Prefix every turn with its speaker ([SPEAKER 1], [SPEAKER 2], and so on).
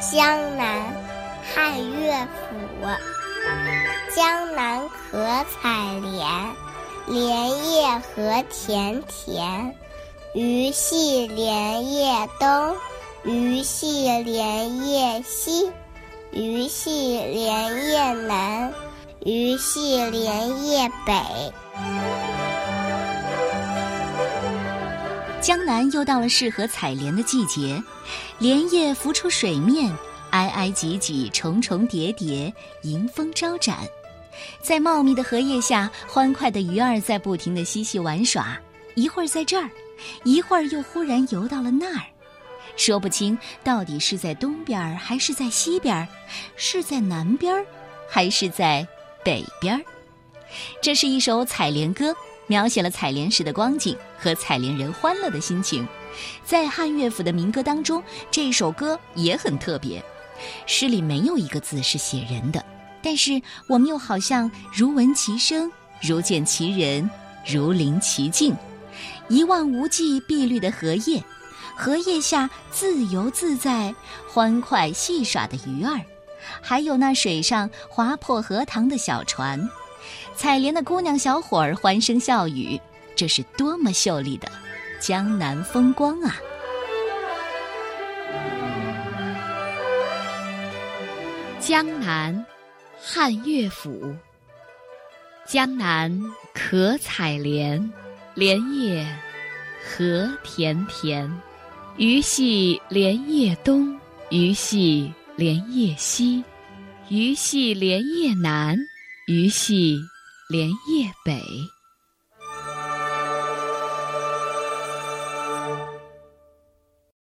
[SPEAKER 1] 江南，汉乐府。江南可采莲，莲叶何田田。鱼戏莲叶东，鱼戏莲叶西。鱼戏莲叶南，鱼戏莲叶北。
[SPEAKER 2] 江南又到了适合采莲的季节，莲叶浮出水面，挨挨挤挤，重重叠叠，迎风招展。在茂密的荷叶下，欢快的鱼儿在不停的嬉戏玩耍，一会儿在这儿，一会儿又忽然游到了那儿，说不清到底是在东边儿还是在西边儿，是在南边儿还是在北边儿。这是一首采莲歌。描写了采莲时的光景和采莲人欢乐的心情，在汉乐府的民歌当中，这首歌也很特别。诗里没有一个字是写人的，但是我们又好像如闻其声，如见其人，如临其境。一望无际碧绿的荷叶，荷叶下自由自在、欢快戏耍的鱼儿，还有那水上划破荷塘的小船。采莲的姑娘小伙儿欢声笑语，这是多么秀丽的江南风光啊！
[SPEAKER 3] 江南，汉乐府。江南可采莲，莲叶何田田。鱼戏莲叶东，鱼戏莲叶西，鱼戏莲叶南，鱼戏。莲叶北。